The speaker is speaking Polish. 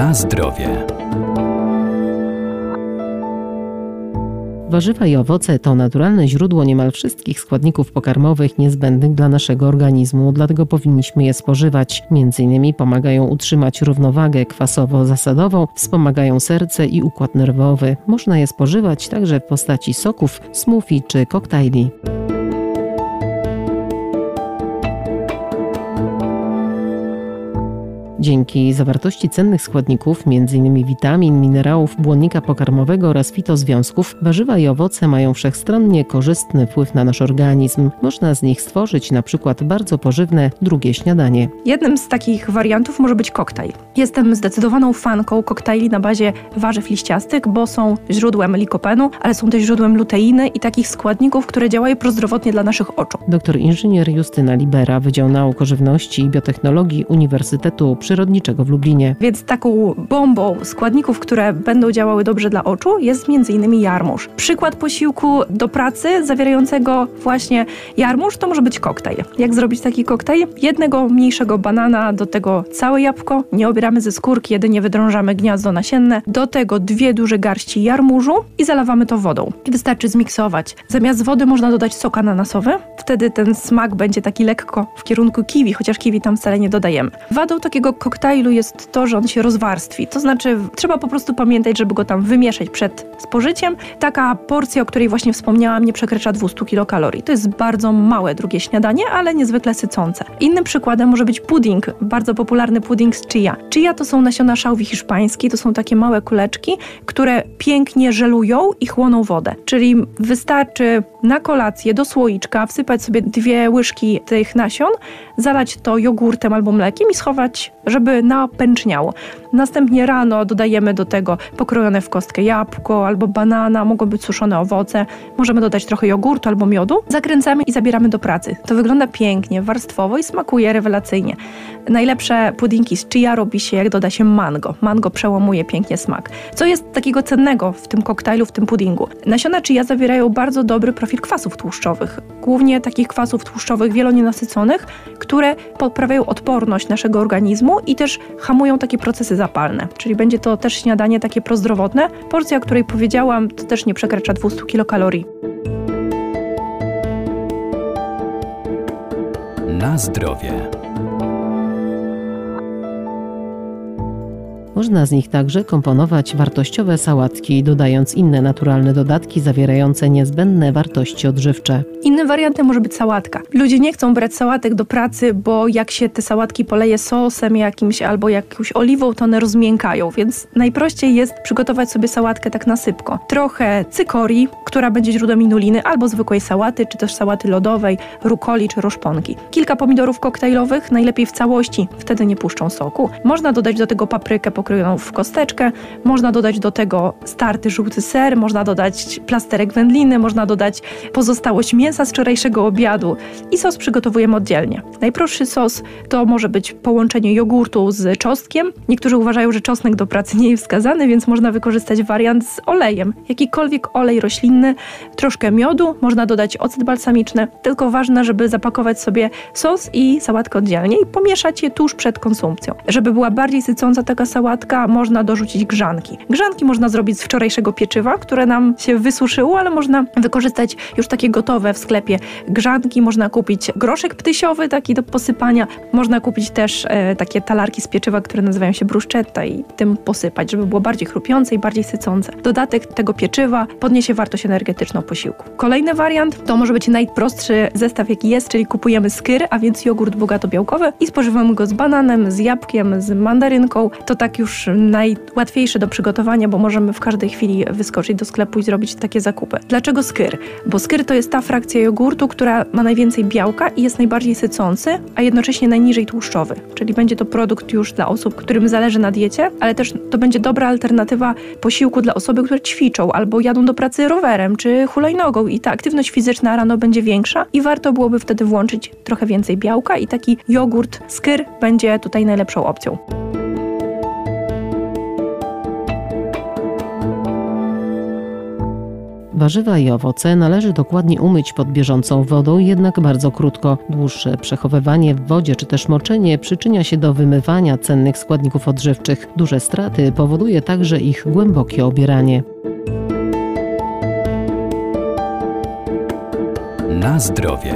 Na zdrowie. Warzywa i owoce to naturalne źródło niemal wszystkich składników pokarmowych niezbędnych dla naszego organizmu, dlatego powinniśmy je spożywać. Między innymi pomagają utrzymać równowagę kwasowo-zasadową, wspomagają serce i układ nerwowy. Można je spożywać także w postaci soków, smoothie czy koktajli. Dzięki zawartości cennych składników, m.in. witamin, minerałów, błonnika pokarmowego oraz fitozwiązków, warzywa i owoce mają wszechstronnie korzystny wpływ na nasz organizm. Można z nich stworzyć na przykład bardzo pożywne drugie śniadanie. Jednym z takich wariantów może być koktajl. Jestem zdecydowaną fanką koktajli na bazie warzyw liściastych, bo są źródłem likopenu, ale są też źródłem luteiny i takich składników, które działają prozdrowotnie dla naszych oczu. Doktor inżynier Justyna Libera, Wydział Nauk o Żywności i Biotechnologii Uniwersytetu przyrodniczego w Lublinie. Więc taką bombą składników, które będą działały dobrze dla oczu jest m.in. jarmuż. Przykład posiłku do pracy zawierającego właśnie jarmuż to może być koktajl. Jak zrobić taki koktajl? Jednego mniejszego banana, do tego całe jabłko, nie obieramy ze skórki, jedynie wydrążamy gniazdo nasienne, do tego dwie duże garści jarmużu i zalewamy to wodą. I wystarczy zmiksować. Zamiast wody można dodać sok ananasowy, wtedy ten smak będzie taki lekko w kierunku kiwi, chociaż kiwi tam wcale nie dodajemy. Wadą takiego koktajlu jest to, że on się rozwarstwi. To znaczy, trzeba po prostu pamiętać, żeby go tam wymieszać przed spożyciem. Taka porcja, o której właśnie wspomniałam, nie przekracza 200 kilokalorii. To jest bardzo małe drugie śniadanie, ale niezwykle sycące. Innym przykładem może być pudding, bardzo popularny pudding z chia. Chia to są nasiona szałwi hiszpańskiej, to są takie małe kuleczki, które pięknie żelują i chłoną wodę. Czyli wystarczy na kolację do słoiczka wsypać sobie dwie łyżki tych nasion, zalać to jogurtem albo mlekiem i schować żeby napęczniało. Następnie rano dodajemy do tego pokrojone w kostkę jabłko albo banana, mogą być suszone owoce, możemy dodać trochę jogurtu albo miodu. Zakręcamy i zabieramy do pracy. To wygląda pięknie, warstwowo i smakuje rewelacyjnie. Najlepsze puddingi z chia robi się, jak doda się mango. Mango przełamuje pięknie smak. Co jest takiego cennego w tym koktajlu, w tym puddingu? Nasiona chia zawierają bardzo dobry profil kwasów tłuszczowych, głównie takich kwasów tłuszczowych wielonienasyconych, które poprawiają odporność naszego organizmu i też hamują takie procesy zapalne. Czyli będzie to też śniadanie takie prozdrowotne. Porcja, o której powiedziałam, to też nie przekracza 200 kilokalorii. Na zdrowie. Można z nich także komponować wartościowe sałatki, dodając inne naturalne dodatki zawierające niezbędne wartości odżywcze. Innym wariantem może być sałatka. Ludzie nie chcą brać sałatek do pracy, bo jak się te sałatki poleje sosem jakimś albo jakąś oliwą, to one rozmiękają, więc najprościej jest przygotować sobie sałatkę tak na sypko. Trochę cykorii, która będzie źródłem inuliny, albo zwykłej sałaty, czy też sałaty lodowej, rukoli czy roszponki. Kilka pomidorów koktajlowych, najlepiej w całości, wtedy nie puszczą soku. Można dodać do tego paprykę pokrojoną w kosteczkę, można dodać do tego starty żółty ser, można dodać plasterek wędliny, można dodać pozostałość mięsa, z wczorajszego obiadu i sos przygotowujemy oddzielnie. Najprostszy sos to może być połączenie jogurtu z czosnkiem. Niektórzy uważają, że czosnek do pracy nie jest wskazany, więc można wykorzystać wariant z olejem. Jakikolwiek olej roślinny, troszkę miodu, można dodać ocet balsamiczny. Tylko ważne, żeby zapakować sobie sos i sałatkę oddzielnie i pomieszać je tuż przed konsumpcją. Żeby była bardziej sycąca taka sałatka, można dorzucić grzanki. Grzanki można zrobić z wczorajszego pieczywa, które nam się wysuszyło, ale można wykorzystać już takie gotowe w sklepie grzanki, można kupić groszek ptysiowy taki do posypania, można kupić też e, takie talarki z pieczywa, które nazywają się bruszczetta i tym posypać, żeby było bardziej chrupiące i bardziej sycące. Dodatek tego pieczywa podniesie wartość energetyczną posiłku. Kolejny wariant to może być najprostszy zestaw jaki jest, czyli kupujemy skyr, a więc jogurt bogato białkowy i spożywamy go z bananem, z jabłkiem, z mandarynką. To tak już najłatwiejsze do przygotowania, bo możemy w każdej chwili wyskoczyć do sklepu i zrobić takie zakupy. Dlaczego skyr? Bo skyr to jest ta frakcja frakcja jogurtu, która ma najwięcej białka i jest najbardziej sycący, a jednocześnie najniżej tłuszczowy. Czyli będzie to produkt już dla osób, którym zależy na diecie, ale też to będzie dobra alternatywa posiłku dla osoby, które ćwiczą albo jadą do pracy rowerem czy hulajnogą i ta aktywność fizyczna rano będzie większa i warto byłoby wtedy włączyć trochę więcej białka i taki jogurt skyr będzie tutaj najlepszą opcją. Warzywa i owoce należy dokładnie umyć pod bieżącą wodą, jednak bardzo krótko. Dłuższe przechowywanie w wodzie czy też moczenie przyczynia się do wymywania cennych składników odżywczych. Duże straty powoduje także ich głębokie obieranie. Na zdrowie.